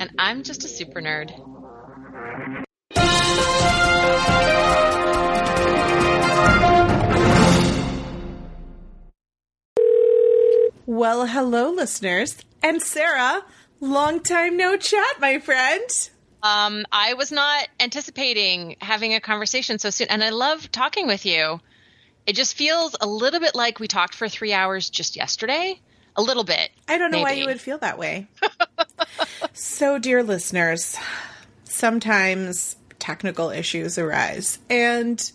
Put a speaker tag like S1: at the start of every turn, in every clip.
S1: And I'm just a super nerd.
S2: Well, hello, listeners. And Sarah, long time no chat, my friend.
S1: Um, I was not anticipating having a conversation so soon, and I love talking with you. It just feels a little bit like we talked for three hours just yesterday. A little bit.
S2: I don't know
S1: maybe.
S2: why you would feel that way. so, dear listeners, sometimes technical issues arise, and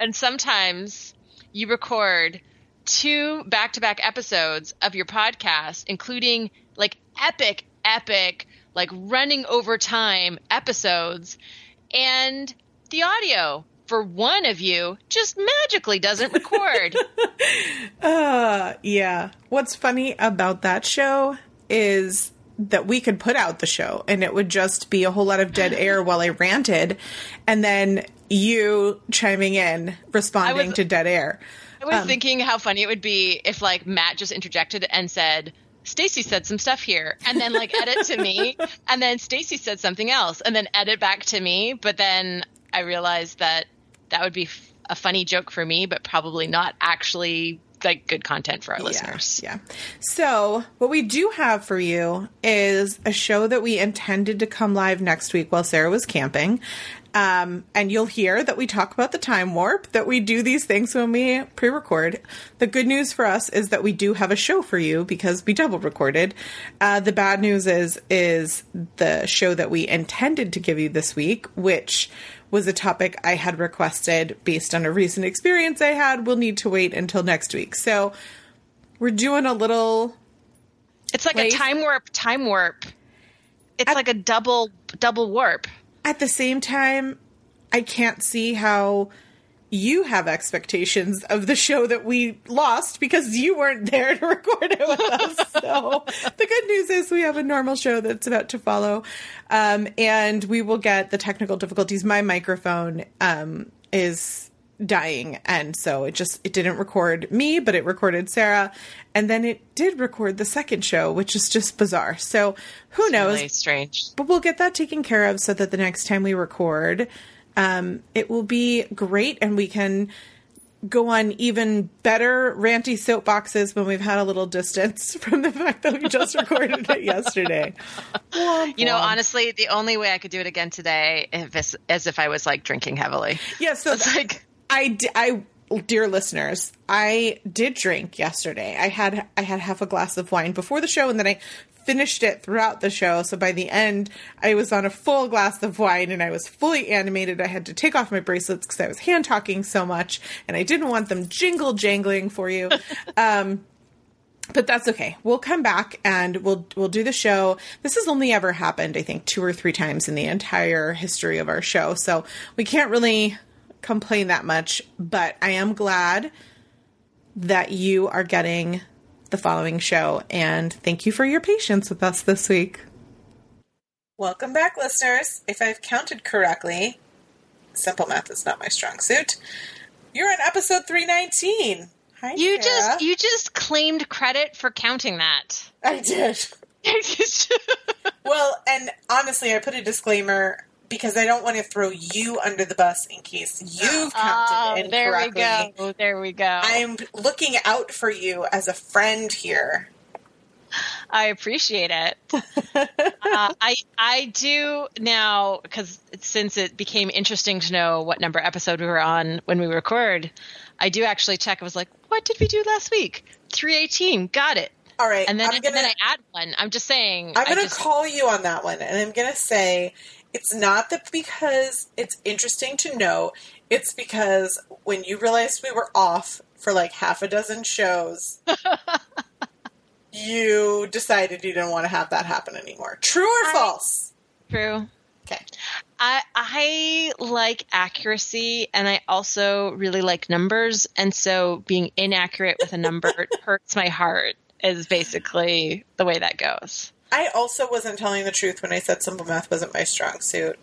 S1: And sometimes you record two back to back episodes of your podcast, including like epic, epic, like running over time episodes, and the audio for one of you just magically doesn't record.
S2: uh, yeah. What's funny about that show is that we could put out the show and it would just be a whole lot of dead air while I ranted, and then you chiming in, responding
S1: was-
S2: to dead air.
S1: I was um, thinking how funny it would be if like Matt just interjected and said, Stacy said some stuff here, and then like edit to me, and then Stacy said something else, and then edit back to me. But then I realized that that would be f- a funny joke for me, but probably not actually like good content for our listeners.
S2: Yeah. So, what we do have for you is a show that we intended to come live next week while Sarah was camping. Um, and you'll hear that we talk about the time warp, that we do these things when we pre record. The good news for us is that we do have a show for you because we double recorded. Uh, the bad news is, is the show that we intended to give you this week, which was a topic I had requested based on a recent experience I had, We'll need to wait until next week. So we're doing a little
S1: It's like
S2: Place-
S1: a time warp, time warp. It's
S2: At-
S1: like a double double warp.
S2: at the same time, I can't see how you have expectations of the show that we lost because you weren't there to record it with us. So the good news is we have a normal show that's about to follow. Um, and we will get the technical difficulties. My microphone um, is dying and so it just it didn't record me but it recorded Sarah and then it did record the second show which is just bizarre so who knows
S1: Really strange.
S2: but we'll get that taken care of so that the next time we record, um, it will be great and we can go on even better ranty soapboxes when we've had a little distance from the fact that we just recorded it yesterday.
S1: You know, honestly, the only way I could do it again today is, as if I was like drinking heavily.
S2: Yeah, so
S1: It's like
S2: I, I, dear listeners, I did drink yesterday. I had I had half a glass of wine before the show, and then I finished it throughout the show. So by the end, I was on a full glass of wine, and I was fully animated. I had to take off my bracelets because I was hand talking so much, and I didn't want them jingle jangling for you. um, but that's okay. We'll come back and we'll we'll do the show. This has only ever happened, I think, two or three times in the entire history of our show. So we can't really complain that much, but I am glad that you are getting the following show and thank you for your patience with us this week. Welcome back, listeners. If I've counted correctly, simple math is not my strong suit. You're on episode 319. Hi,
S1: you
S2: Sarah.
S1: just you just claimed credit for counting that.
S2: I did. Well, and honestly, I put a disclaimer because I don't want to throw you under the bus in case you've counted
S1: Oh, there we go. There we go.
S2: I'm looking out for you as a friend here.
S1: I appreciate it. uh, I I do now because since it became interesting to know what number episode we were on when we record, I do actually check. I was like, "What did we do last week? Three eighteen. Got it."
S2: All right,
S1: And then
S2: I'm
S1: and
S2: gonna
S1: then I add one. I'm just saying.
S2: I'm gonna call you on that one, and I'm gonna say it's not that because it's interesting to know. It's because when you realized we were off for like half a dozen shows, you decided you didn't want to have that happen anymore. True or
S1: I-
S2: false?
S1: True.
S2: Okay.
S1: I I like accuracy and I also really like numbers and so being inaccurate with a number hurts my heart is basically the way that goes.
S2: I also wasn't telling the truth when I said simple math wasn't my strong suit.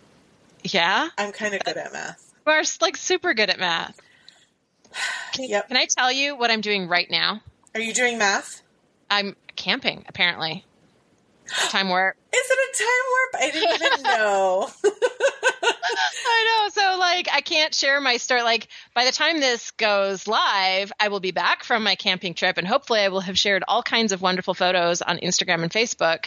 S1: Yeah?
S2: I'm kind of good at math.
S1: You are like super good at math. Can,
S2: Yep.
S1: can I tell you what I'm doing right now?
S2: Are you doing math?
S1: I'm camping apparently. Time warp.
S2: Is it a time warp? I didn't even know.
S1: I know. So like I can't share my story. Like by the time this goes live, I will be back from my camping trip and hopefully I will have shared all kinds of wonderful photos on Instagram and Facebook.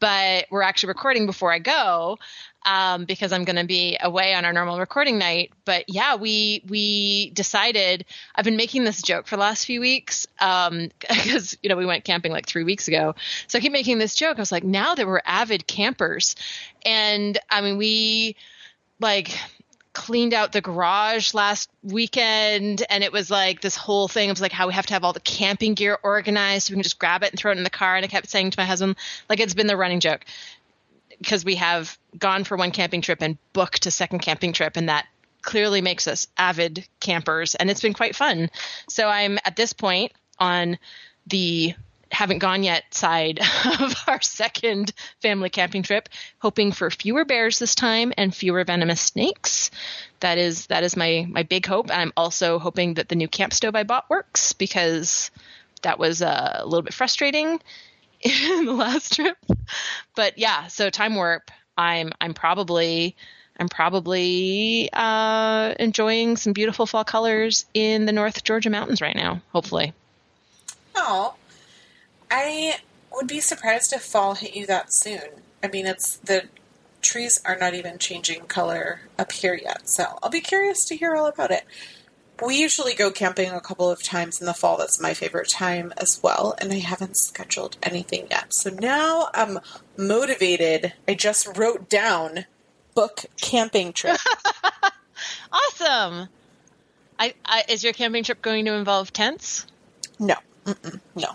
S1: But we're actually recording before I go. Um, because I'm going to be away on our normal recording night. But yeah, we we decided. I've been making this joke for the last few weeks because you know we went camping like three weeks ago. So I keep making this joke. I was like, now that we're avid campers, and I mean we like cleaned out the garage last weekend and it was like this whole thing of like how we have to have all the camping gear organized so we can just grab it and throw it in the car and I kept saying to my husband like it's been the running joke because we have gone for one camping trip and booked a second camping trip and that clearly makes us avid campers and it's been quite fun. So i'm at this point on the haven't gone yet side of our second family camping trip hoping for fewer bears this time and fewer venomous snakes. That is that is my my big hope i'm also hoping that the new camp stove i bought works because that was uh, a little bit frustrating in the last trip but yeah so time warp i'm i'm probably i'm probably uh, enjoying some beautiful fall colors in the north georgia mountains right now hopefully
S2: Oh, I would be surprised if fall hit you that soon. I mean, it's the trees are not even changing color up here yet, so I'll be curious to hear all about it. We usually go camping a couple of times in the fall. That's my favorite time as well, and I haven't scheduled anything yet. So now I'm motivated. I just wrote down book camping trip.
S1: awesome I, I is your camping trip going to involve tents
S2: No, Mm-mm, no.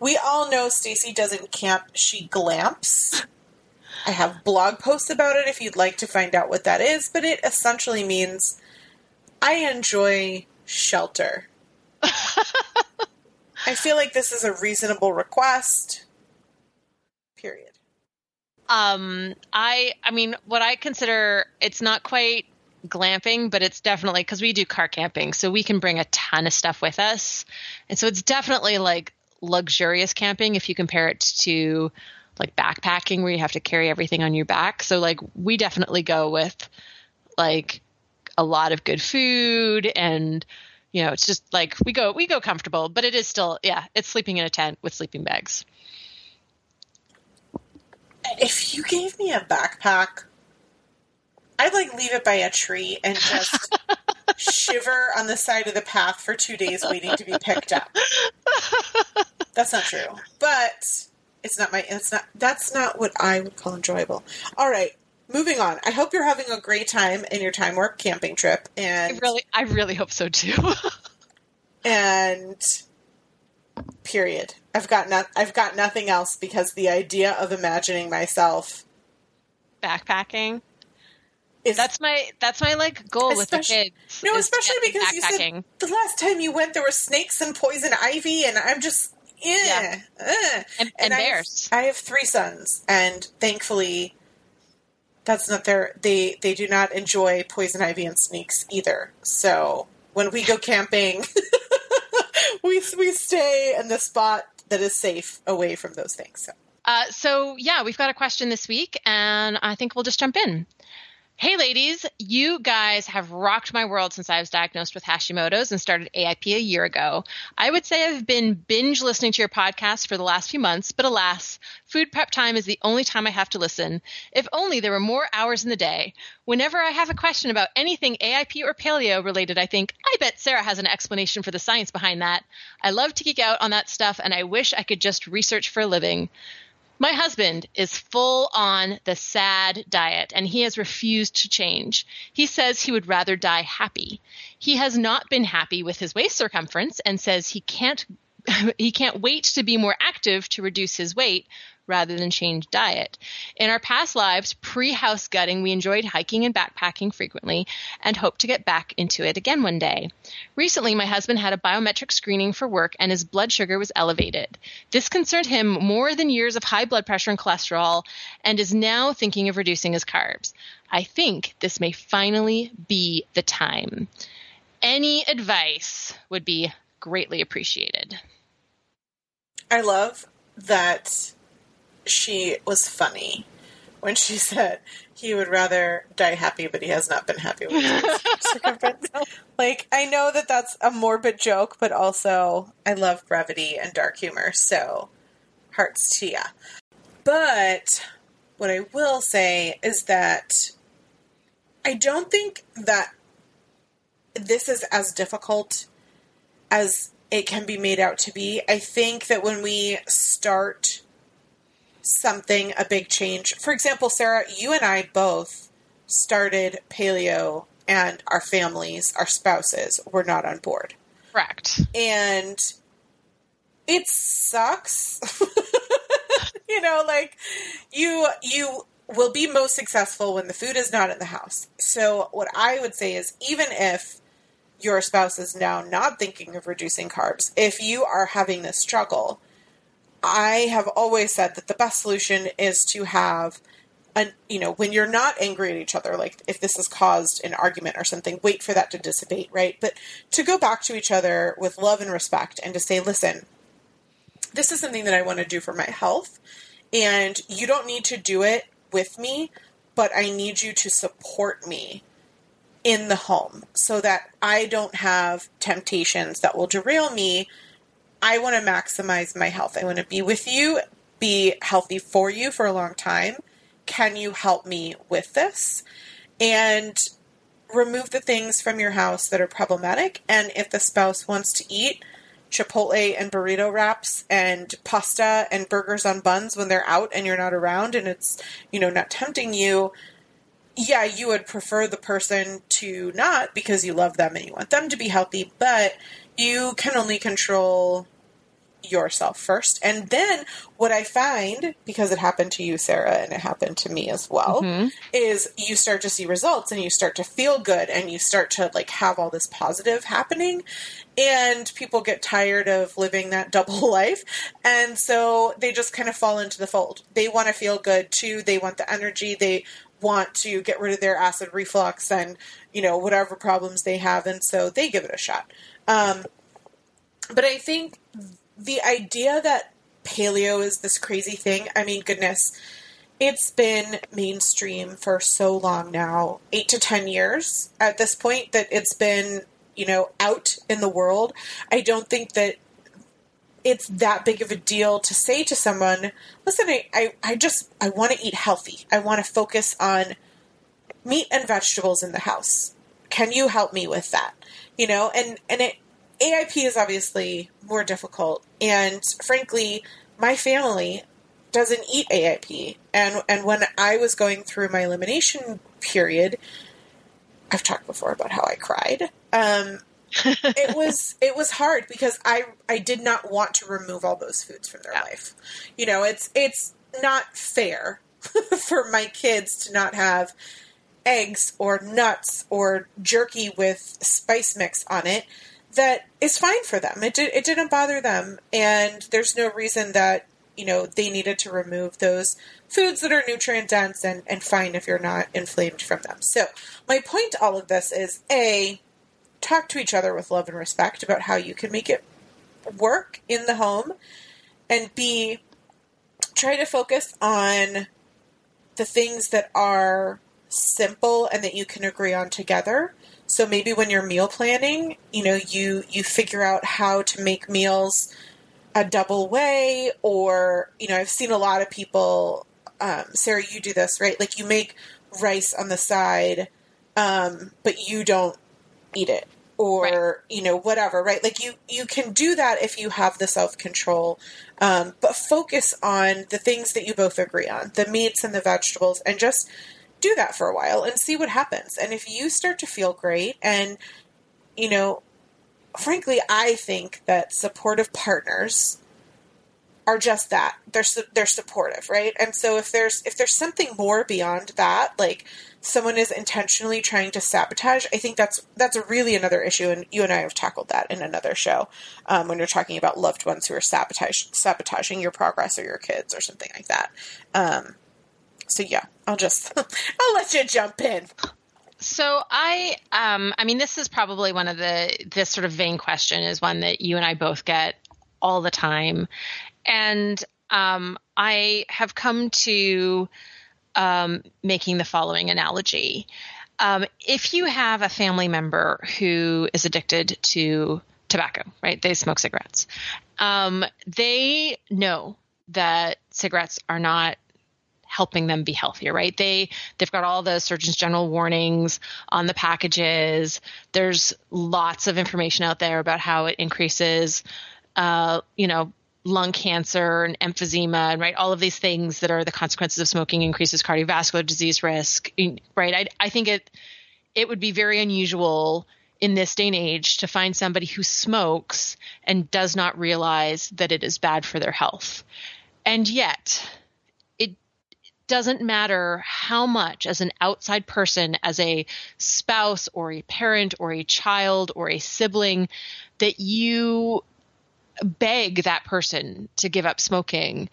S2: We all know Stacy doesn't camp; she glamps. I have blog posts about it if you'd like to find out what that is, but it essentially means I enjoy shelter. I feel like this is a reasonable request. Period.
S1: Um, I, I mean, what I consider it's not quite glamping, but it's definitely because we do car camping, so we can bring a ton of stuff with us, and so it's definitely like luxurious camping if you compare it to like backpacking where you have to carry everything on your back. So like we definitely go with like a lot of good food and you know it's just like we go we go comfortable but it is still yeah it's sleeping in a tent with sleeping bags
S2: If you gave me a backpack, I'd like leave it by a tree and just shiver on the side of the path for two days waiting to be picked up. That's not true. But it's not my it's not that's not what I would call enjoyable. All right. Moving on. I hope you're having a great time in your time warp camping trip
S1: I
S2: and
S1: really I really hope so too
S2: and period. I've got not I've got nothing else because the idea of imagining myself
S1: backpacking
S2: is
S1: that's my that's my like goal with the kids
S2: No, especially because you said the last time you went there were snakes and poison ivy, and I'm just eh, yeah,
S1: Yeah. and, and,
S2: I have- I have three sons, and thankfully, that's not their. They they do not enjoy poison ivy and snakes either. So when we go camping, we we stay in the spot that is safe away from those things. So.
S1: Uh, so yeah, we've got a question this week, and I think we'll just jump in. Hey, ladies, you guys have rocked my world since I was diagnosed with Hashimoto's and started AIP a year ago. I would say I've been binge listening to your podcast for the last few months, but alas, food prep time is the only time I have to listen. If only there were more hours in the day. Whenever I have a question about anything AIP or paleo related, I think, I bet Sarah has an explanation for the science behind that. I love to geek out on that stuff, and I wish I could just research for a living. My husband is full on the sad diet and he has refused to change. He says he would rather die happy. He has not been happy with his waist circumference and says he can't he can't wait to be more active to reduce his weight, rather than change diet. In our past lives, pre house gutting, we enjoyed hiking and backpacking frequently and hope to get back into it again one day. Recently, my husband had a biometric screening for work and his blood sugar was elevated. This concerned him more than years of high blood pressure and cholesterol and is now thinking of reducing his carbs. I think this may finally be the time. Any advice would be greatly appreciated.
S2: I love that she was funny when she said he would rather die happy, but he has not been happy with circumference. Like, I know that that's a morbid joke, but also I love brevity and dark humor, so hearts to ya. But what I will say is that I don't think that this is as difficult as it can be made out to be. I think that when we start something, a big change, for example, Sarah, you and I both started paleo and our families, our spouses were not on board.
S1: Correct.
S2: And it sucks. you know, like you you will be most successful when the food is not in the house. So what I would say is even if your spouse is now not thinking of reducing carbs, if you are having this struggle, I have always said that the best solution is to have an you know, when you're not angry at each other, like if this has caused an argument or something, wait for that to dissipate, right? But to go back to each other with love and respect and to say, listen, this is something that I want to do for my health, and you don't need to do it with me, but I need you to support me in the home so that I don't have temptations that will derail me. I want to maximize my health. I want to be with you, be healthy for you for a long time. Can you help me with this? And remove the things from your house that are problematic. And if the spouse wants to eat Chipotle and burrito wraps and pasta and burgers on buns when they're out and you're not around and it's, you know, not tempting you, yeah, you would prefer the person to not because you love them and you want them to be healthy, but you can only control yourself first. And then what I find, because it happened to you, Sarah, and it happened to me as well,
S1: Mhm.
S2: is you start to see results and you start to feel good and you start to like have all this positive happening. And people get tired of living that double life. And so they just kind of fall into the fold. They want to feel good too. They want the energy. They want to get rid of their acid reflux and, you know, whatever problems they have. And so they give it a shot. Um, but I think the idea that paleo is this crazy thing, I mean, goodness, it's been mainstream for so long now eight to ten years at this point that it's been, you know, out in the world. I don't think that it's that big of a deal to say to someone, listen, I, I, I just, I want to eat healthy. I want to focus on meat and vegetables in the house. Can you help me with that? You know, and, and it, AIP is obviously more difficult. And frankly, my family doesn't eat AIP. And, and when I was going through my elimination period, I've talked before about how I cried. Um, it was it was hard because I I did not want to remove all those foods from their
S1: Yeah.
S2: life. You know, it's it's not fair for my kids to not have eggs or nuts or jerky with spice mix on it that is fine for them. It did it didn't bother them and there's no reason that you know they needed to remove those foods that are nutrient dense and, and fine if you're not inflamed from them. So my point all of this is a talk to each other with love and respect about how you can make it work in the home and b try to focus on the things that are simple and that you can agree on together. So maybe when you're meal planning you know you you figure out how to make meals a double way or you know i've seen a lot of people um, sarah you do this right? Like you make rice on the side um, but you don't eat it or
S1: Right.
S2: you know whatever right? Like you you can do that if you have the self-control. Um, but focus on the things that you both agree on the meats and the vegetables and just do that for a while and see what happens. And if you start to feel great and you know frankly i think that supportive partners are just that. They're they're supportive right? And so if there's if there's something more beyond that like someone is intentionally trying to sabotage i think that's that's really another issue. And you and i have tackled that in another show um, when you're talking about loved ones who are sabotage, sabotaging your progress or your kids or something like that. Um, so yeah i'll just i'll let you jump in
S1: so I, um, I mean, this is probably one of the this sort of vain question is one that you and I both get all the time, and um, I have come to um, making the following analogy. Um, if you have a family member who is addicted to tobacco, right? They smoke cigarettes. Um, they know that cigarettes are not helping them be healthier, right? They they've got all the Surgeon's General warnings on the packages. There's lots of information out there about how it increases, uh, you know, lung cancer and emphysema, and right, all of these things that are the consequences of smoking increases cardiovascular disease risk, right? I, I think it it would be very unusual in this day and age to find somebody who smokes and does not realize that it is bad for their health. And yet, doesn't matter how much as an outside person, as a spouse or a parent or a child or a sibling, that you beg that person to give up smoking,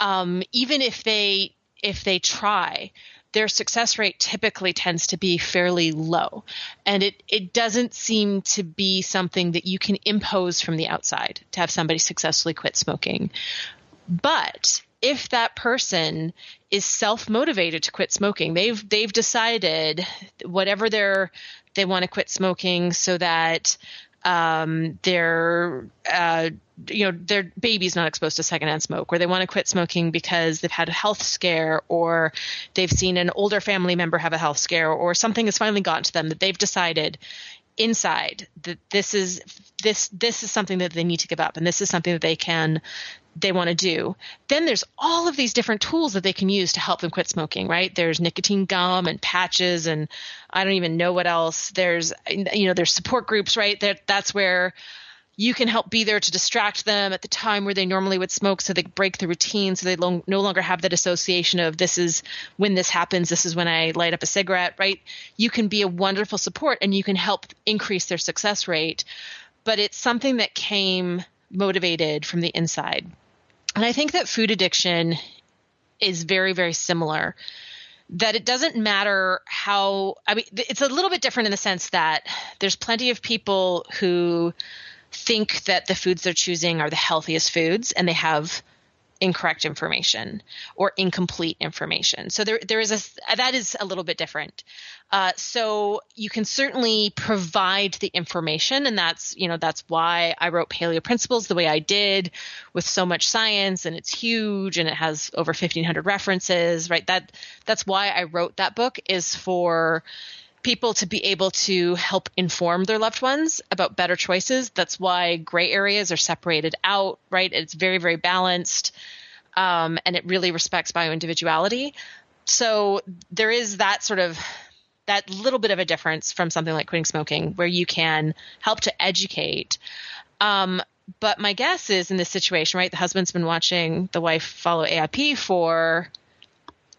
S1: um, even if they if they try, their success rate typically tends to be fairly low. And it, it doesn't seem to be something that you can impose from the outside to have somebody successfully quit smoking. But if that person is self motivated to quit smoking, they've they've decided whatever they're they want to quit smoking so that um, their uh, you know their baby's not exposed to secondhand smoke, or they want to quit smoking because they've had a health scare, or they've seen an older family member have a health scare, or something has finally gotten to them that they've decided inside that this is this this is something that they need to give up and this is something that they can they want to do. Then there's all of these different tools that they can use to help them quit smoking, right? There's nicotine gum and patches and I don't even know what else. There's you know, there's support groups, right? That that's where you can help be there to distract them at the time where they normally would smoke so they break the routine so they lo- no longer have that association of this is when this happens this is when i light up a cigarette right you can be a wonderful support and you can help increase their success rate but it's something that came motivated from the inside and I think that food addiction is very, very similar. That it doesn't matter how, I mean, it's a little bit different in the sense that there's plenty of people who think that the foods they're choosing are the healthiest foods and they have incorrect information or incomplete information. So there there is a that is a little bit different. Uh, so you can certainly provide the information, and that's you know that's why I wrote Paleo Principles the way I did, with so much science, and it's huge, and it has over fifteen hundred references. Right. That that's why I wrote that book is for people to be able to help inform their loved ones about better choices. That's why gray areas are separated out, right? It's very, very balanced. Um, and it really respects bioindividuality. So there is that sort of that little bit of a difference from something like quitting smoking, where you can help to educate. Um, but my guess is in this situation, right? The husband's been watching the wife follow AIP for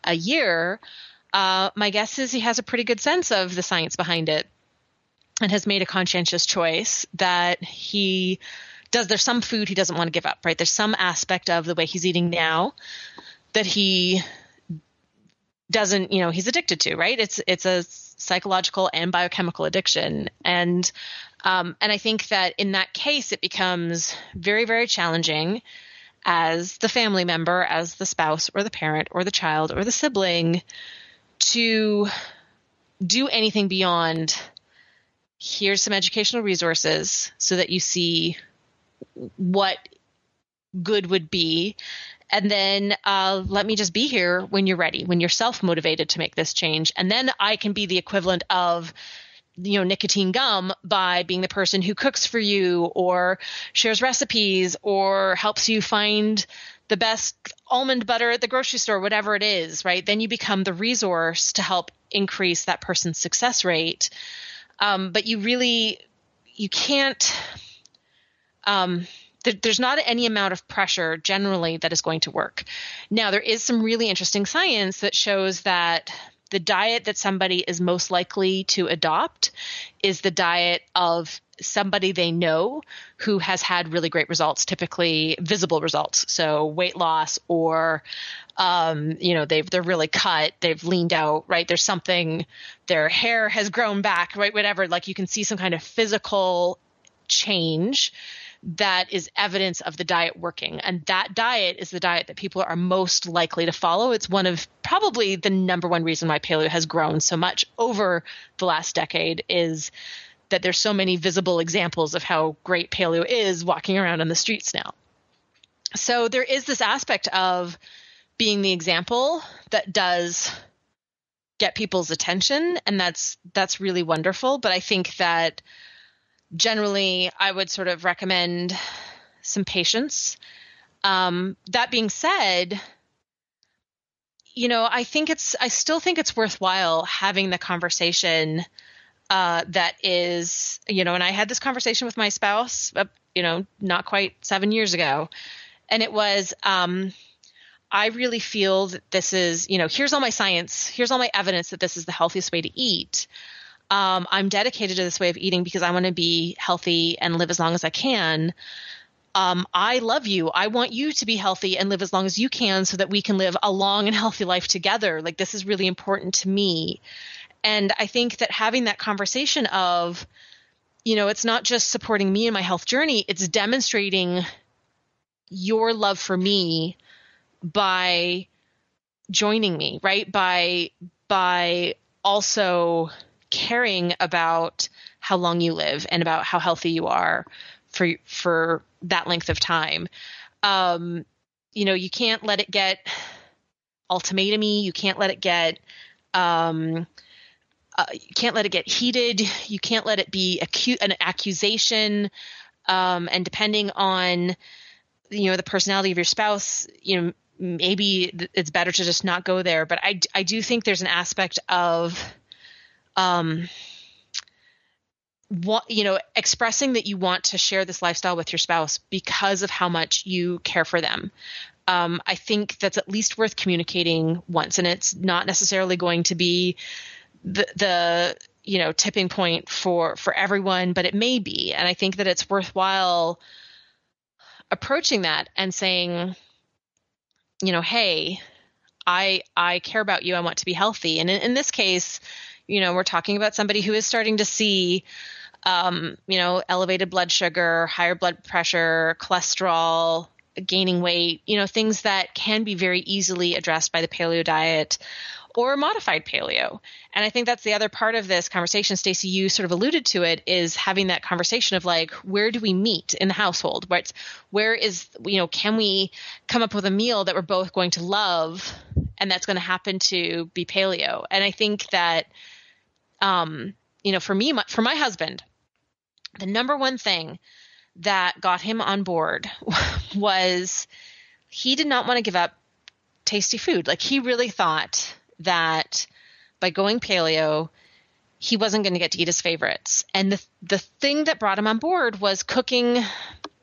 S1: a year uh, my guess is he has a pretty good sense of the science behind it and has made a conscientious choice that he does there's some food he doesn't want to give up right? There's some aspect of the way he's eating now that he doesn't you know he's addicted to right? It's it's a psychological and biochemical addiction. And um, and i think that in that case it becomes very very challenging as the family member as the spouse or the parent or the child or the sibling to do anything beyond here's some educational resources so that you see what good would be. And then uh, let me just be here when you're ready when you're self-motivated to make this change. And then i can be the equivalent of you know nicotine gum by being the person who cooks for you or shares recipes or helps you find the best almond butter at the grocery store, whatever it is, right? Then you become the resource to help increase that person's success rate. Um, but you really, you can't, um, there, there's not any amount of pressure generally that is going to work. Now, there is some really interesting science that shows that the diet that somebody is most likely to adopt is the diet of somebody they know who has had really great results, typically visible results. So weight loss or um, you know, they've they're really cut, they've leaned out, right? There's something their hair has grown back, right? Whatever. Like you can see some kind of physical change that is evidence of the diet working. And that diet is the diet that people are most likely to follow. It's one of probably the number one reason why paleo has grown so much over the last decade is that there's so many visible examples of how great paleo is walking around on the streets now. So there is this aspect of being the example that does get people's attention and that's that's really wonderful, but I think that generally I would sort of recommend some patience. Um, that being said, you know, I think it's, I still think it's worthwhile having the conversation uh, that is, you know, and I had this conversation with my spouse, uh, you know, not quite seven years ago. And it was, um, I really feel that this is, you know, here's all my science, here's all my evidence that this is the healthiest way to eat um, I'm dedicated to this way of eating because I want to be healthy and live as long as I can. Um, I love you. I want you to be healthy and live as long as you can so that we can live a long and healthy life together. Like, this is really important to me. And I think that having that conversation of, you know, it's not just supporting me in my health journey, it's demonstrating your love for me by joining me, right? By, by also caring about how long you live and about how healthy you are for for that length of time. Um, you know, you can't let it get ultimatumy. You can't let it get um, uh, you can't let it get heated. You can't let it be acu- an accusation. Um, and depending on you know the personality of your spouse, you know maybe it's better to just not go there. But I I do think there's an aspect of um, what you know expressing that you want to share this lifestyle with your spouse because of how much you care for them. Um, i think that's at least worth communicating once and it's not necessarily going to be the, the you know tipping point for for everyone but it may be. And i think that it's worthwhile approaching that and saying you know hey i i care about you. I want to be healthy. And in, in this case you know, we're talking about somebody who is starting to see, um, you know, elevated blood sugar, higher blood pressure, cholesterol, gaining weight, you know, things that can be very easily addressed by the paleo diet or modified paleo. And I think that's the other part of this conversation. Stacy, you sort of alluded to it is having that conversation of like, where do we meet in the household? What's, where is, you know, can we come up with a meal that we're both going to love and that's going to happen to be paleo? And I think that um, you know, for me, my, for my husband, the number one thing that got him on board was he did not want to give up tasty food. Like he really thought that by going paleo, he wasn't going to get to eat his favorites. And the the thing that brought him on board was cooking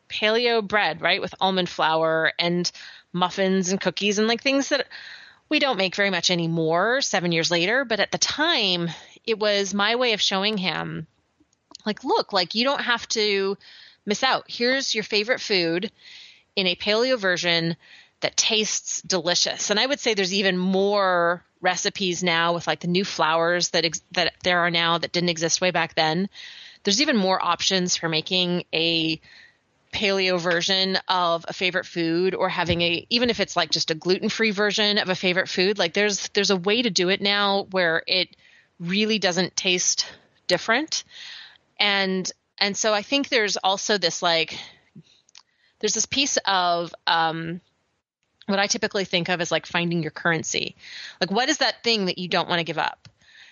S1: paleo bread, right, with almond flour and muffins and cookies and like things that we don't make very much anymore 7 years later, but at the time it was my way of showing him like look like you don't have to miss out. Here's your favorite food in a paleo version that tastes delicious. And i would say there's even more recipes now with like the new flours that ex- that there are now that didn't exist way back then. There's even more options for making a paleo version of a favorite food or having a even if it's like just a gluten-free version of a favorite food. Like there's there's a way to do it now where it really doesn't taste different. And and so I think there's also this like there's this piece of um, what I typically think of as like finding your currency. Like what is that thing that you don't want to give up?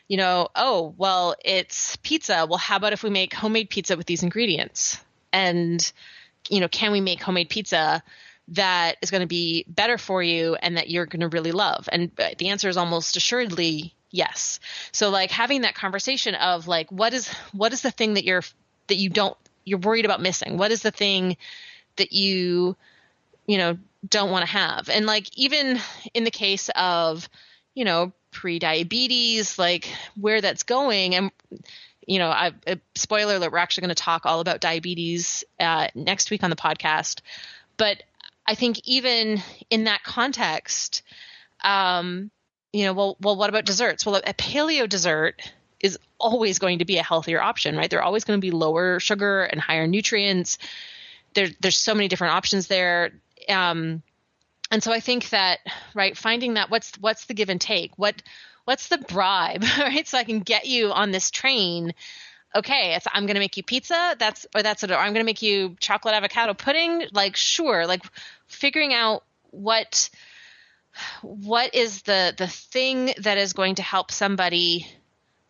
S1: You know, oh, well, it's pizza. Well, how about if we make homemade pizza with these ingredients? And you know, can we make homemade pizza that is going to be better for you and that you're going to really love? And the answer is almost assuredly yes so like having that conversation of like what is what is the thing that you're that you don't you're worried about missing what is the thing that you, you know, don't want to have. And like even in the case of, you know, pre-diabetes, like where that's going and you know, I, a spoiler alert, we're actually going to talk all about diabetes uh, next week on the podcast. But I think even in that context, um, you know, well, well, what about desserts? Well, a paleo dessert is always going to be a healthier option, right? They're always going to be lower sugar and higher nutrients. There, there's so many different options there. Um, and so I think that, right, finding that what's what's the give and take? What what's the bribe, right? So I can get you on this train. Okay, I'm going to make you pizza. That's or that's it. Or I'm going to make you chocolate avocado pudding. Like, sure. Like, figuring out what what is the the thing that is going to help somebody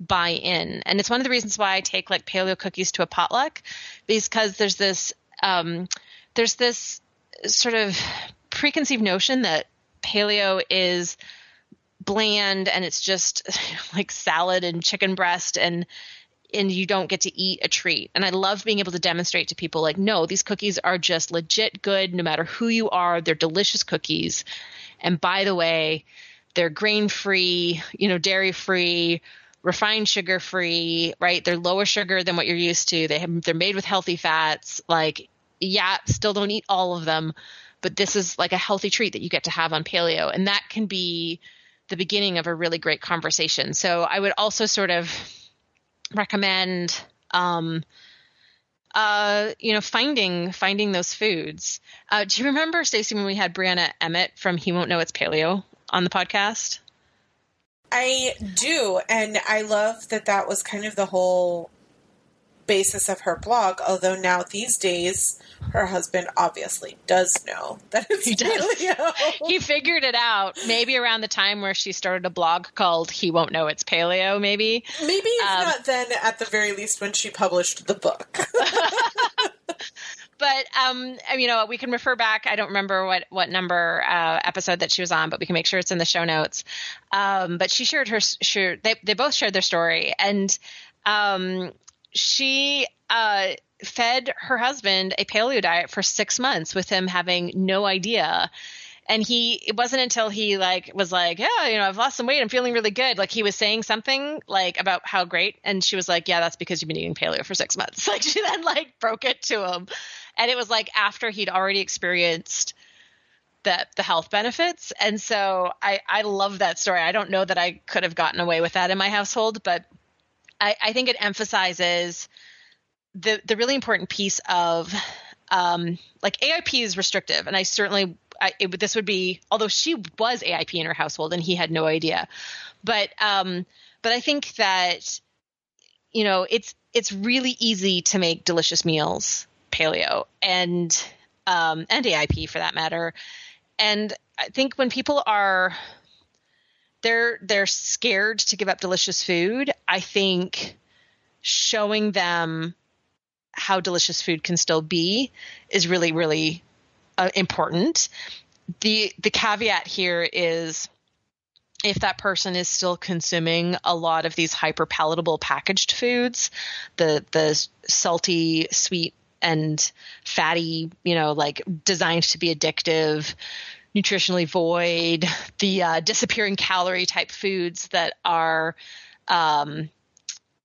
S1: buy in and it's one of the reasons why i take like paleo cookies to a potluck because there's this um, there's this sort of preconceived notion that paleo is bland and it's just like salad and chicken breast and and you don't get to eat a treat. And I love being able to demonstrate to people like no, these cookies are just legit good no matter who you are. They're delicious cookies. And by the way, they're grain free, you know, dairy free, refined sugar free, right? They're lower sugar than what you're used to. They have they're made with healthy fats. Like yeah, still don't eat all of them, but this is like a healthy treat that you get to have on paleo and that can be the beginning of a really great conversation. So I would also sort of recommend um, uh, you know, finding finding those foods. Uh, do you remember, Stacy, when we had Bre'anna Emmitt from He Won't Know It's Paleo on the podcast?
S2: I do, and I love that that was kind of the whole basis of her blog. Although now these days, her husband obviously does know that it's
S1: he does. paleo. he figured it out maybe around the time where she started a blog called "He Won't Know It's Paleo." Maybe,
S2: maybe if um, not then, at the very least, when she published the book.
S1: but um, you know, we can refer back. I don't remember what what number uh, episode that she was on, but we can make sure it's in the show notes. Um, but she shared her. Shared, they they both shared their story, and um, she uh, fed her husband a paleo diet for six months with him having no idea. And he it wasn't until he like was like yeah you know i've lost some weight. I'm feeling really good. Like he was saying something like about how great. And she was like yeah that's because you've been eating paleo for six months. Like she then like broke it to him. And it was like after he'd already experienced the the health benefits. And so i i love that story. I don't know that i could have gotten away with that in my household but i i think it emphasizes the the really important piece of um, like AIP is restrictive, and I certainly I, it, this would be although she was AIP in her household and he had no idea, but um, but I think that you know it's it's really easy to make delicious meals paleo and um, and AIP for that matter, and I think when people are they're they're scared to give up delicious food, I think showing them how delicious food can still be is really really uh, important. The the caveat here is if that person is still consuming a lot of these hyper palatable packaged foods, the the salty, sweet and fatty, you know, like designed to be addictive, nutritionally void, the uh, disappearing calorie type foods that are um,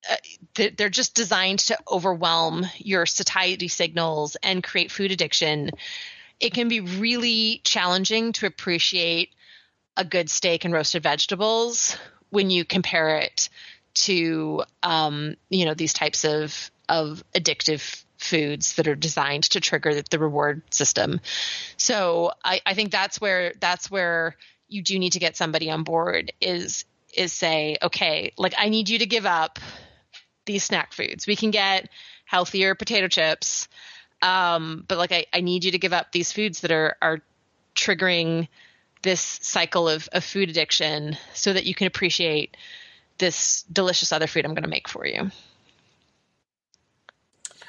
S1: uh, they're just designed to overwhelm your satiety signals and create food addiction. It can be really challenging to appreciate a good steak and roasted vegetables when you compare it to um, you know these types of of addictive foods that are designed to trigger the reward system. So I, I think that's where that's where you do need to get somebody on board is is say, okay, like I need you to give up these snack foods. We can get healthier potato chips, um, but like I, I need you to give up these foods that are are triggering this cycle of, of food addiction so that you can appreciate this delicious other food I'm to make for you.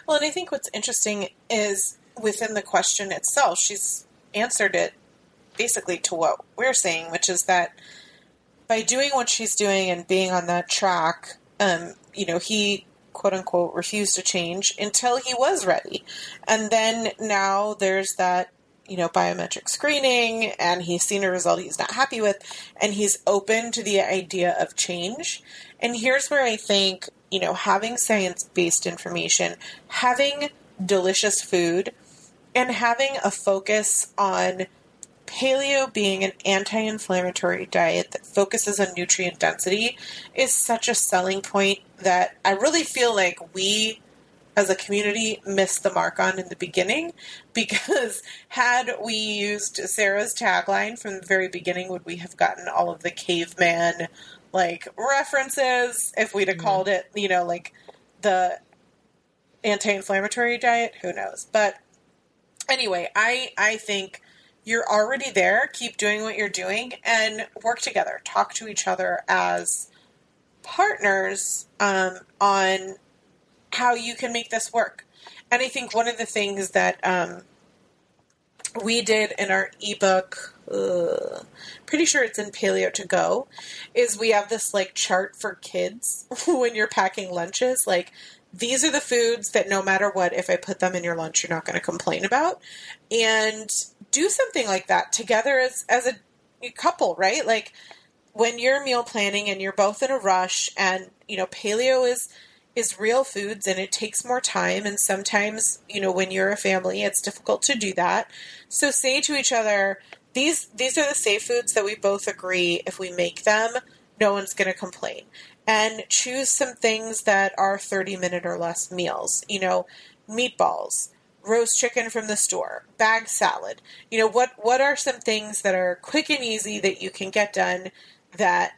S2: Well, and I think what's interesting is within the question itself, she's answered it basically to what we're saying, which is that by doing what she's doing and being on that track, um, you know, he quote unquote refused to change until he was ready. And then now there's that, you know, biometric screening and he's seen a result he's not happy with and he's open to the idea of change. And here's where I think, you know, having science based information, having delicious food, and having a focus on paleo being an anti inflammatory diet that focuses on nutrient density is such a selling point that I really feel like we as a community missed the mark on in the beginning because had we used Sarah's tagline from the very beginning, would we have gotten all of the caveman like references if we'd have mm-hmm. called it, you know, like the anti inflammatory diet? Who knows? But anyway, I I think you're already there. Keep doing what you're doing and work together. Talk to each other as partners um, on how you can make this work. And I think one of the things that um, we did in our ebook, uh, pretty sure it's in Paleo to Go, is we have this like chart for kids when you're packing lunches. Like these are the foods that no matter what, if I put them in your lunch, you're not going to complain about. And do something like that together as, as a couple, right? Like when you're meal planning and you're both in a rush and, you know, paleo is, is real foods and it takes more time. And sometimes, you know, when you're a family, it's difficult to do that. So say to each other, these, these are the safe foods that we both agree if we make them, no one's going to complain and choose some things that are 30 minute or less meals. You know, meatballs, roast chicken from the store, bag salad. You know, what what are some things that are quick and easy that you can get done that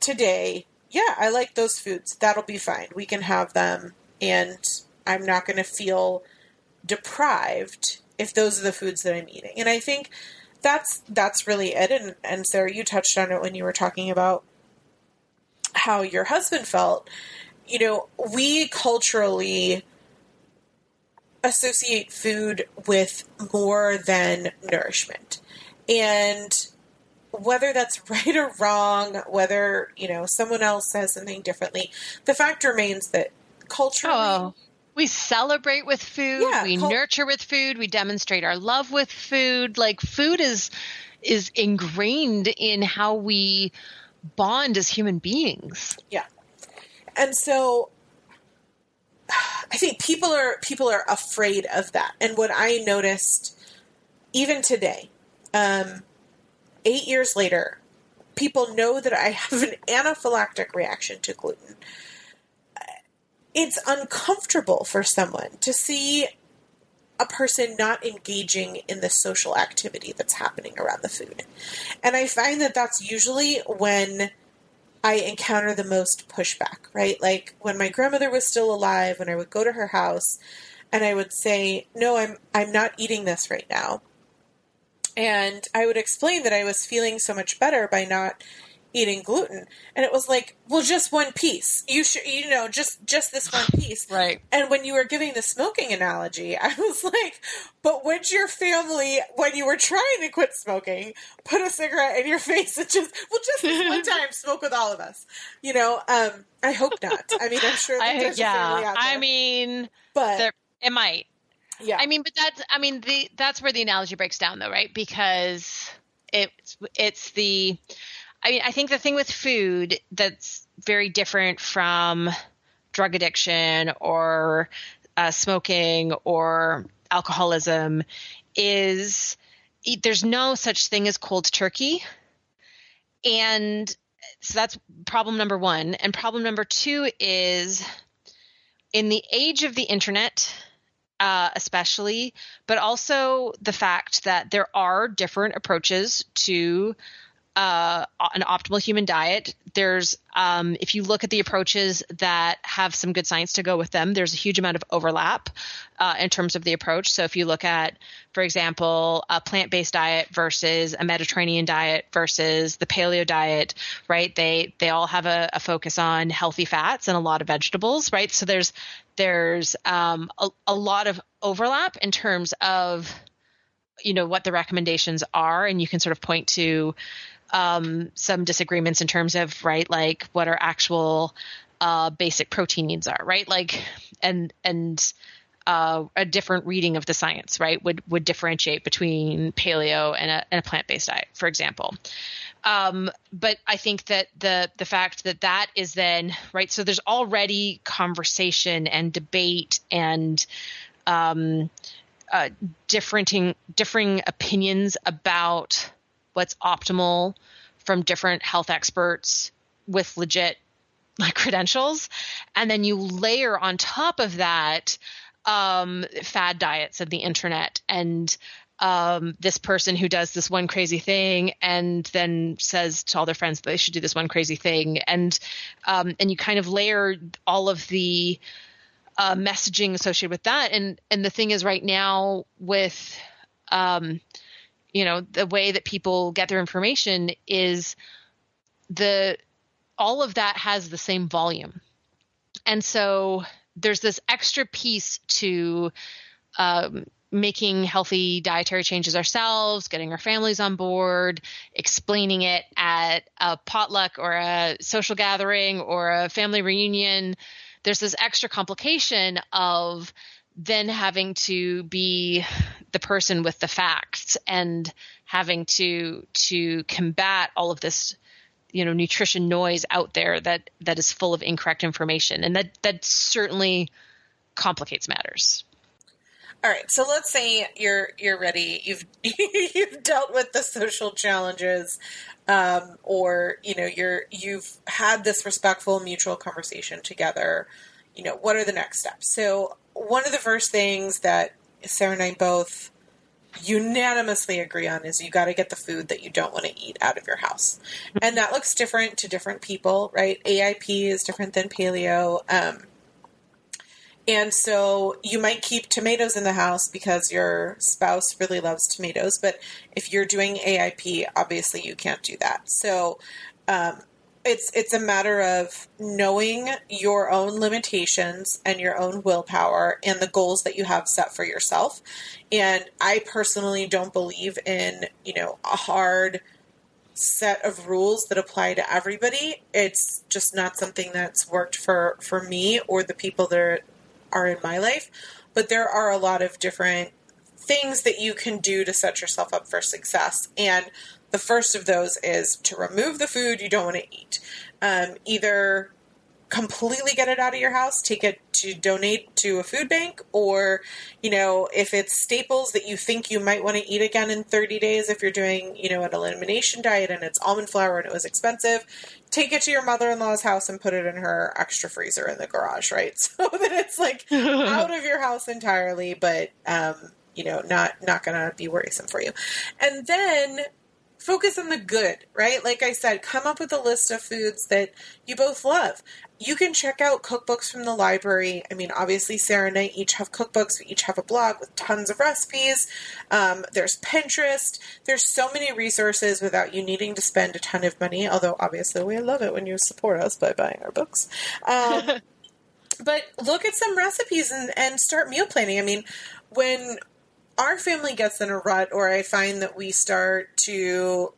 S2: today, yeah, I like those foods. That'll be fine. We can have them and I'm not going to feel deprived if those are the foods that I'm eating. And I think that's that's really it and and Sarah you touched on it when you were talking about how your husband felt, you know, we culturally associate food with more than nourishment. And whether that's right or wrong, whether, you know, someone else says something differently, the fact remains that culturally. Oh,
S1: we celebrate with food, yeah, we cul- nurture with food, we demonstrate our love with food. Like food is is ingrained in how we bond as human beings.
S2: Yeah. And so I think people are people are afraid of that. And what I noticed even today, um, eight years later, people know that I have an anaphylactic reaction to gluten. It's uncomfortable for someone to see a person not engaging in the social activity that's happening around the food. And I find that that's usually when I encounter the most pushback, right? Like when my grandmother was still alive, when I would go to her house and I would say, "No, I'm I'm not eating this right now." And I would explain that I was feeling so much better by not eating gluten. And it was like well just one piece. You should you know just just this one piece.
S1: Right.
S2: And when you were giving the smoking analogy i was like but would your family when you were trying to quit smoking put a cigarette in your face and just well just this one time smoke with all of us you know? Um i hope not. I mean i'm sure that
S1: I, yeah. i mean but there, it might. Yeah. I mean but that's i mean the that's where the analogy breaks down though right? Because it's it's the I mean, I think the thing with food that's very different from drug addiction or uh, smoking or alcoholism is there's no such thing as cold turkey. And so that's problem number one. And problem number two is in the age of the internet, uh, especially, but also the fact that there are different approaches to uh, an optimal human diet. There's, um, if you look at the approaches that have some good science to go with them, there's a huge amount of overlap uh, in terms of the approach. So if you look at, for example, a plant-based diet versus a Mediterranean diet versus the paleo diet, right? They they all have a, a focus on healthy fats and a lot of vegetables, right? So there's there's um, a, a lot of overlap in terms of you know what the recommendations are, and you can sort of point to um, some disagreements in terms of right, like what our actual uh, basic protein needs are, right? Like, and and uh, a different reading of the science, right, would would differentiate between paleo and a, and a plant based diet, for example. Um, but I think that the the fact that that is then right, so there's already conversation and debate and um, uh, differing differing opinions about what's optimal from different health experts with legit like credentials, and then you layer on top of that um, fad diets of the internet and um, this person who does this one crazy thing and then says to all their friends that they should do this one crazy thing. And um, and you kind of layer all of the uh, messaging associated with that. And and the thing is right now with um, you know the way that people get their information is the all of that has the same volume and so there's this extra piece to um, making healthy dietary changes ourselves, getting our families on board, explaining it at a potluck or a social gathering or a family reunion. There's this extra complication of then having to be the person with the facts and having to to combat all of this you know nutrition noise out there that that is full of incorrect information. And that that certainly complicates matters.
S2: All right. So let's say you're you're ready. You've you've dealt with the social challenges um, or you know you're you've had this respectful mutual conversation together you know what are the next steps so one of the first things that sarah and i both unanimously agree on is you got to get the food that you don't want to eat out of your house. And that looks different to different people, right? AIP is different than paleo. Um, and so you might keep tomatoes in the house because your spouse really loves tomatoes. But if you're doing AIP, obviously you can't do that. So um, it's it's a matter of knowing your own limitations and your own willpower and the goals that you have set for yourself. And I personally don't believe in, you know, a hard set of rules that apply to everybody. It's just not something that's worked for for me or the people that are, are in my life. But there are a lot of different things that you can do to set yourself up for success. And the first of those is to remove the food you don't want to eat. Um, either completely get it out of your house, take it to donate to a food bank, or, you know, if it's staples that you think you might want to eat again in 30 days, if you're doing, you know, an elimination diet and it's almond flour and it was expensive, take it to your mother in law's house and put it in her extra freezer in the garage, right? So that it's like out of your house entirely, but, um, you know, not not going to be worrisome for you. And then focus on the good, right? Like I said, come up with a list of foods that you both love. You can check out cookbooks from the library. I mean, obviously, Sarah and I each have cookbooks. We each have a blog with tons of recipes. Um, there's Pinterest. There's so many resources without you needing to spend a ton of money. Although, obviously, we love it when you support us by buying our books. Um, but look at some recipes and, and start meal planning. I mean, when our family gets in a rut, or I find that we start to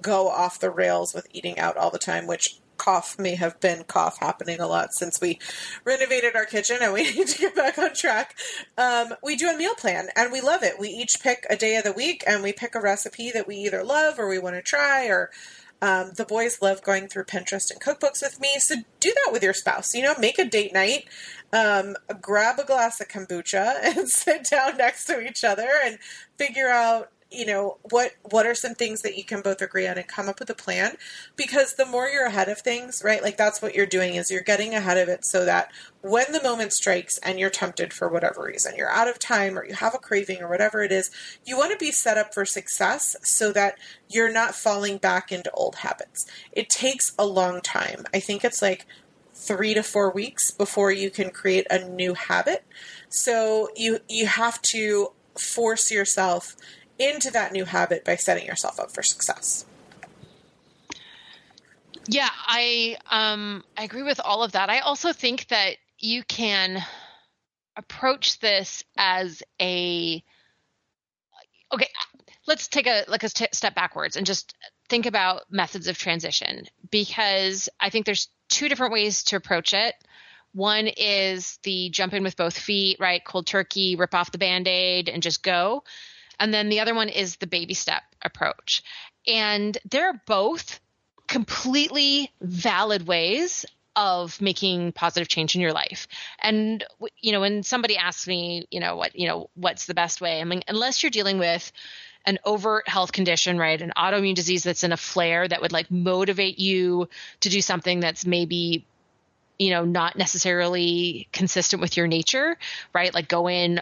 S2: go off the rails with eating out all the time, which cough may have been cough happening a lot since we renovated our kitchen and we need to get back on track. Um, we do a meal plan and we love it. We each pick a day of the week and we pick a recipe that we either love or we want to try or um, the boys love going through Pinterest and cookbooks with me. So do that with your spouse. You know, make a date night um, grab a glass of kombucha and sit down next to each other and figure out you know what what are some things that you can both agree on and come up with a plan? Because the more you're ahead of things right like that's what you're doing is you're getting ahead of it so that when the moment strikes and you're tempted for whatever reason you're out of time or you have a craving or whatever it is you want to be set up for success so that you're not falling back into old habits. It takes a long time. I think it's like three to four weeks before you can create a new habit. So you you have to force yourself into that new habit by setting yourself up for success.
S1: Yeah, I um I agree with all of that. I also think that you can approach this as a okay, let's take a like a step backwards and just think about methods of transition because I think there's two different ways to approach it. One is the jump in with both feet, right? Cold turkey, rip off the band aid and just go. And then the other one is the baby step approach. And they're both completely valid ways of making positive change in your life. And you know, when somebody asks me, you know, what, you know, what's the best way? I mean, unless you're dealing with an overt health condition, right? An autoimmune disease that's in a flare that would like motivate you to do something that's maybe you know not necessarily consistent with your nature, right? Like go in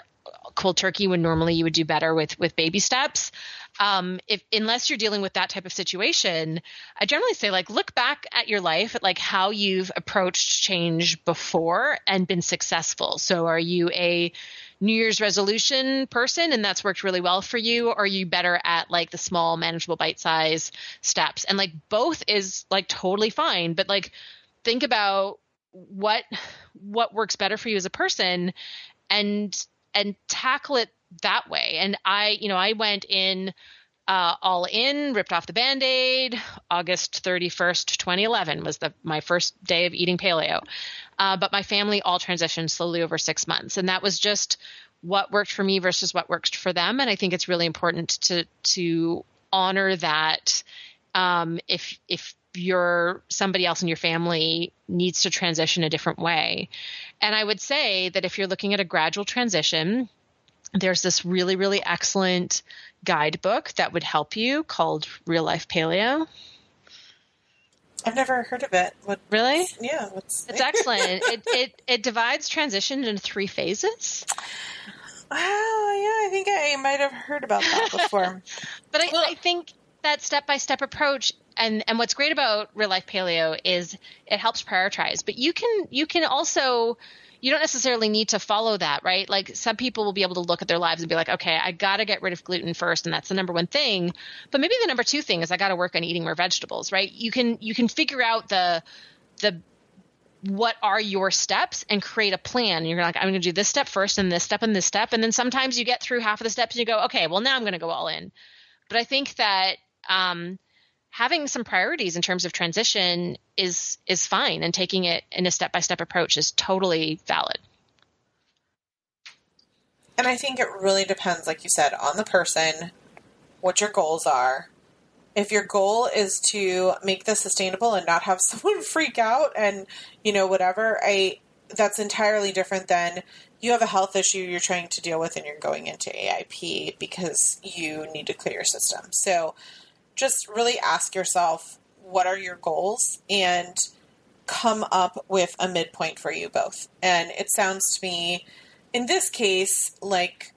S1: cold turkey when normally you would do better with with baby steps um, if unless you're dealing with that type of situation, I generally say like look back at your life at like how you've approached change before and been successful. So are you a New Year's resolution person and that's worked really well for you? Or are you better at like the small, manageable bite size steps? And like both is like totally fine, but like think about what what works better for you as a person and and tackle it that way. And I, you know, I went in uh, all in, ripped off the band aid. August 31st, 2011 was the my first day of eating paleo. Uh, but my family all transitioned slowly over six months. And that was just what worked for me versus what worked for them. And I think it's really important to, to honor that um, if, if your somebody else in your family needs to transition a different way. And I would say that if you're looking at a gradual transition, there's this really, really excellent guidebook that would help you called Real Life Paleo.
S2: I've never heard of it. What,
S1: really?
S2: Yeah,
S1: it's excellent. it, it it divides transition into three phases.
S2: Wow, yeah, I think I might have heard about that before.
S1: but I, well, I think that step by step approach and and what's great about real life paleo is it helps prioritize. But you can you can also you don't necessarily need to follow that, right? Like some people will be able to look at their lives and be like, okay, I got to get rid of gluten first, and that's the number one thing. But maybe the number two thing is I got to work on eating more vegetables, right? You can you can figure out the the what are your steps and create a plan. You're like, I'm going to do this step first, and this step, and this step, and then sometimes you get through half of the steps and you go, okay, well now I'm going to go all in. But I think that um, having some priorities in terms of transition is is fine and taking it in a step by step approach is totally valid.
S2: And I think it really depends, like you said, on the person, what your goals are. If your goal is to make this sustainable and not have someone freak out and, you know, whatever, I that's entirely different than you have a health issue you're trying to deal with and you're going into AIP because you need to clear your system. So just really ask yourself what are your goals and come up with a midpoint for you both. And it sounds to me, in this case, like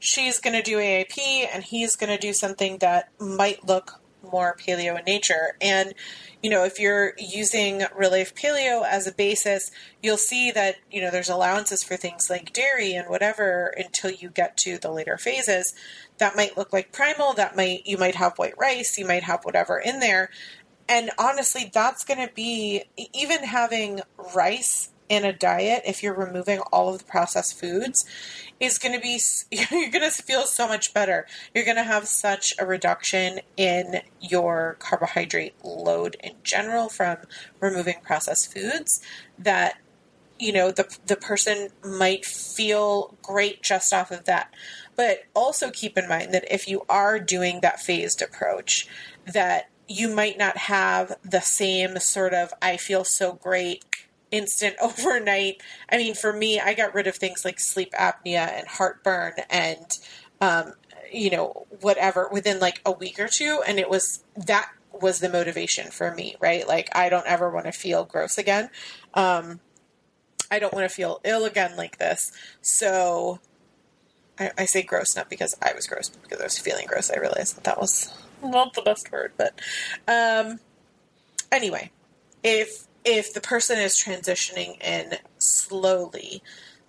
S2: she's going to do AIP and he's going to do something that might look more paleo in nature. And, you know, if you're using Real Life Paleo as a basis, you'll see that, you know, there's allowances for things like dairy and whatever until you get to the later phases. That might look like primal, that might, you might have white rice, you might have whatever in there. And honestly, that's going to be, even having rice in a diet, if you're removing all of the processed foods, is going to be, you're going to feel so much better. You're going to have such a reduction in your carbohydrate load in general from removing processed foods that you know the the person might feel great just off of that but also keep in mind that if you are doing that phased approach that you might not have the same sort of i feel so great instant overnight. I mean, for me, I got rid of things like sleep apnea and heartburn and, um, you know, whatever within like a week or two. And it was that was the motivation for me, right? Like, I don't ever want to feel gross again. Um, I don't want to feel ill again like this. So I, I, say gross not because I was gross, but because I was feeling gross. I realized that that was not the best word, but um, anyway, if if the person is transitioning in slowly,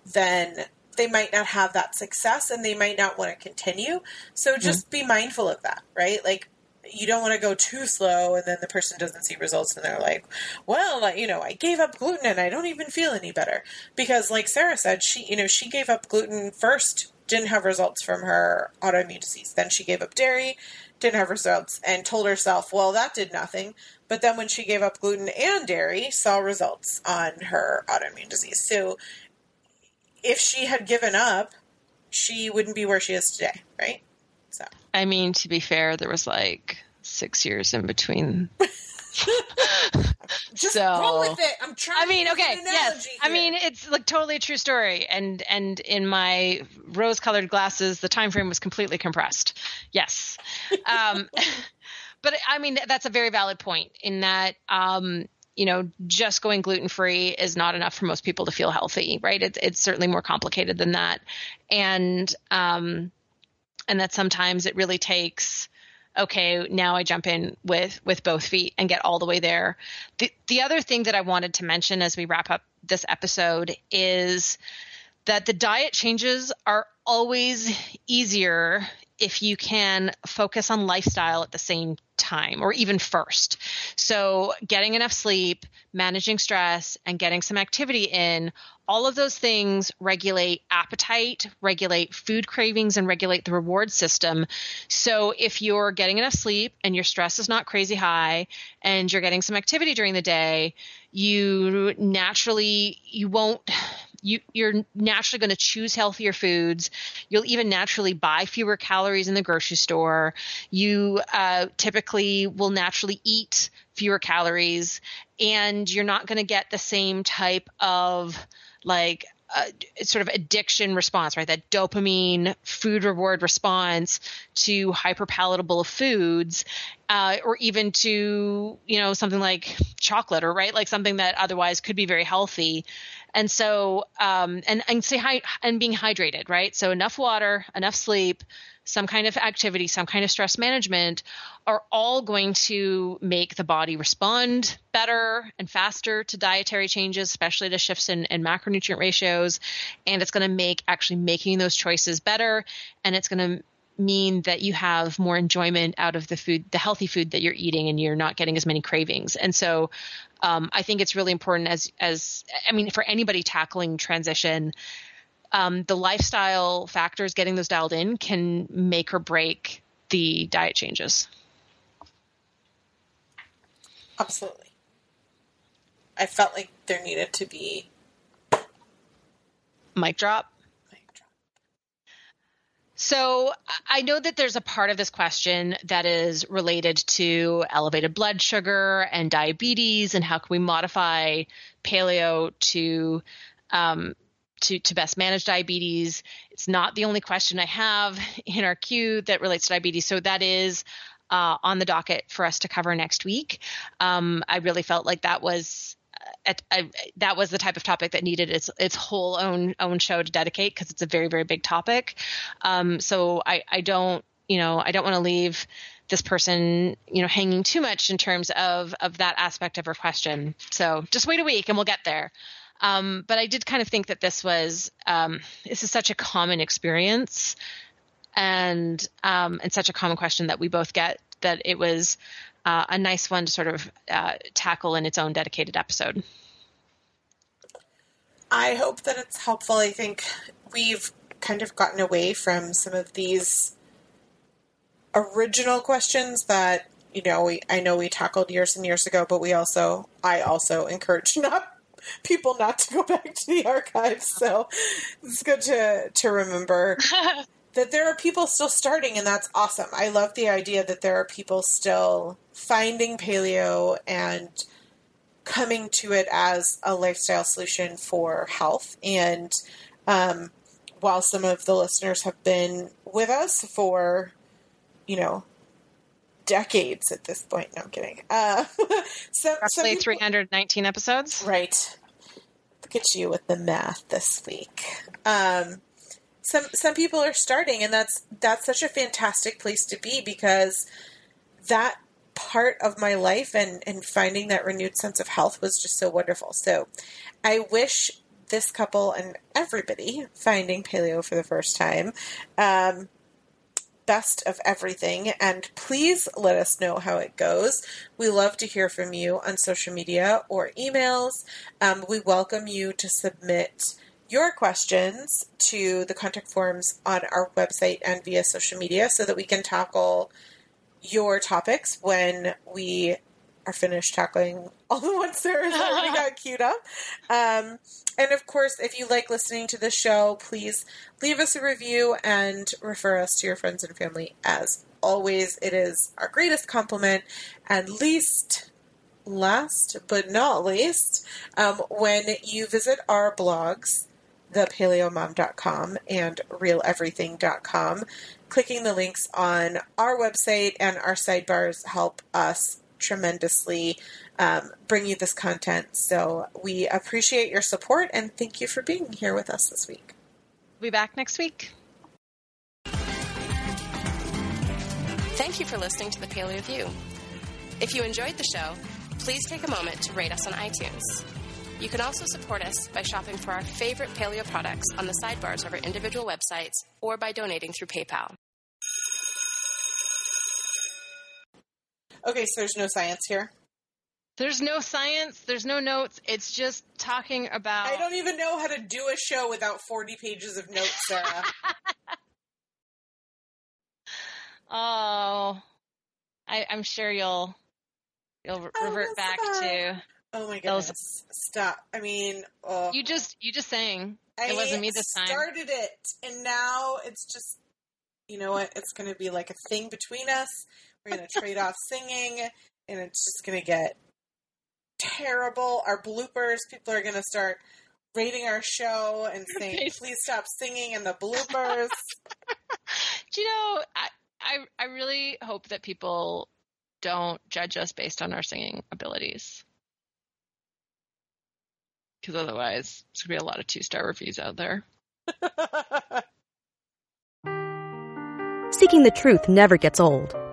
S2: then they might not have that success and they might not want to continue. So just mm-hmm. be mindful of that, right? Like you don't want to go too slow and then the person doesn't see results and they're like, well, you know, I gave up gluten and I don't even feel any better. Because like Sarah said, she, you know, she gave up gluten first didn't have results from her autoimmune disease. Then she gave up dairy, didn't have results, and told herself, well, that did nothing. But then when she gave up gluten and dairy, saw results on her autoimmune disease. So if she had given up, she wouldn't be where she is today, right? So
S1: I mean, to be fair, there was like six years in between.
S2: just
S1: So-
S2: roll with it. I'm trying.
S1: I mean,
S2: to
S1: okay, yes.
S2: analogy
S1: I mean, it's like totally a true story, and and in my rose-colored glasses, the time frame was completely compressed. Yes, um, but I mean that's a very valid point in that um, you know just going gluten-free is not enough for most people to feel healthy, right? It's it's certainly more complicated than that, and um, and that sometimes it really takes okay now i jump in with with both feet and get all the way there. The the other thing that i wanted to mention as we wrap up this episode is that the diet changes are always easier if you can focus on lifestyle at the same time or even first. So, getting enough sleep, managing stress, and getting some activity in, all of those things regulate appetite, regulate food cravings, and regulate the reward system. So, if you're getting enough sleep and your stress is not crazy high and you're getting some activity during the day, you naturally you won't you you're naturally going to choose healthier foods. You'll even naturally buy fewer calories in the grocery store. You uh, typically will naturally eat fewer calories and you're not going to get the same type of like uh, sort of addiction response, right? That dopamine food reward response to hyper palatable foods, uh, or even to you know something like chocolate, or right, like something that otherwise could be very healthy. And so, um, and and say hi, and being hydrated, right? So enough water, enough sleep, some kind of activity, some kind of stress management are all going to make the body respond better and faster to dietary changes, especially to shifts in, in macronutrient ratios. And it's going to make actually making those choices better. And it's going to mean that you have more enjoyment out of the food, the healthy food that you're eating, and you're not getting as many cravings. And so, um, I think it's really important as as I mean, for anybody tackling transition, um, the lifestyle factors, getting those dialed in, can make or break the diet changes.
S2: Absolutely. I felt like there needed to be
S1: Mic drop. Mic drop. So I know that there's a part of this question that is related to elevated blood sugar and diabetes, and how can we modify paleo to um, to to best manage diabetes. It's not the only question I have in our queue that relates to diabetes. So that is uh, on the docket for us to cover next week. Um, I really felt like that was at, I, that was the type of topic that needed its its whole own own show to dedicate because it's a very very big topic. Um, so I I don't you know I don't want to leave this person you know hanging too much in terms of of that aspect of her question. So just wait a week and we'll get there. Um, but I did kind of think that this was um, this is such a common experience and um, and such a common question that we both get that it was uh, a nice one to sort of uh, tackle in its own dedicated episode.
S2: I hope that it's helpful. I think we've kind of gotten away from some of these original questions that you know we I know we tackled years and years ago, but we also I also encourage not people not to go back to the archives. So it's good to to remember that there are people still starting, and that's awesome. I love the idea that there are people still finding paleo and coming to it as a lifestyle solution for health. And um, while some of the listeners have been with us for, you know, decades at this point, no, I'm kidding. Uh, some
S1: Roughly
S2: people-
S1: 319 episodes.
S2: Right. Look at you with the math this week. Um, some some people are starting, and that's that's such a fantastic place to be because that part of my life and and finding that renewed sense of health was just so wonderful. So, I wish this couple and everybody finding paleo for the first time. Um, best of everything and please let us know how it goes. We love to hear from you on social media or emails. Um, we welcome you to submit your questions to the contact forms on our website and via social media so that we can tackle your topics when we are finished tackling all the ones Sarah's already got queued up. Um, and of course, if you like listening to the show, please leave us a review and refer us to your friends and family. As always, it is our greatest compliment and least last but not least, um, when you visit our blogs, thepaleomom.com and realeverything.com, clicking the links on our website and our sidebars help us tremendously um, bring you this content. So we appreciate your support and thank you for being here with us this week.
S1: We'll be back next week.
S3: Thank you for listening to the Paleo View. If you enjoyed the show, please take a moment to rate us on iTunes. You can also support us by shopping for our favorite paleo products on the sidebars of our individual websites or by donating through PayPal.
S2: Okay, so there's no science here.
S1: There's no science, there's no notes. It's just talking about.
S2: I don't even know how to do a show without 40 pages of notes, Sarah.
S1: oh, I, I'm sure you'll you'll re-
S2: Oh,
S1: revert back
S2: fine.
S1: to.
S2: oh my
S1: Those-
S2: goodness. Stop. I mean, oh.
S1: You just you just sang.
S2: I
S1: it wasn't me this time.
S2: started it, and now it's just, you know what? It's going to be like a thing between us. We're going to trade off singing, and it's just going to get terrible. Our bloopers, people are going to start rating our show and saying, please stop singing in the bloopers.
S1: Do you know? I, I I really hope that people don't judge us based on our singing abilities, because otherwise, there's gonna be a lot of two star reviews out there.
S4: Seeking the truth never gets old.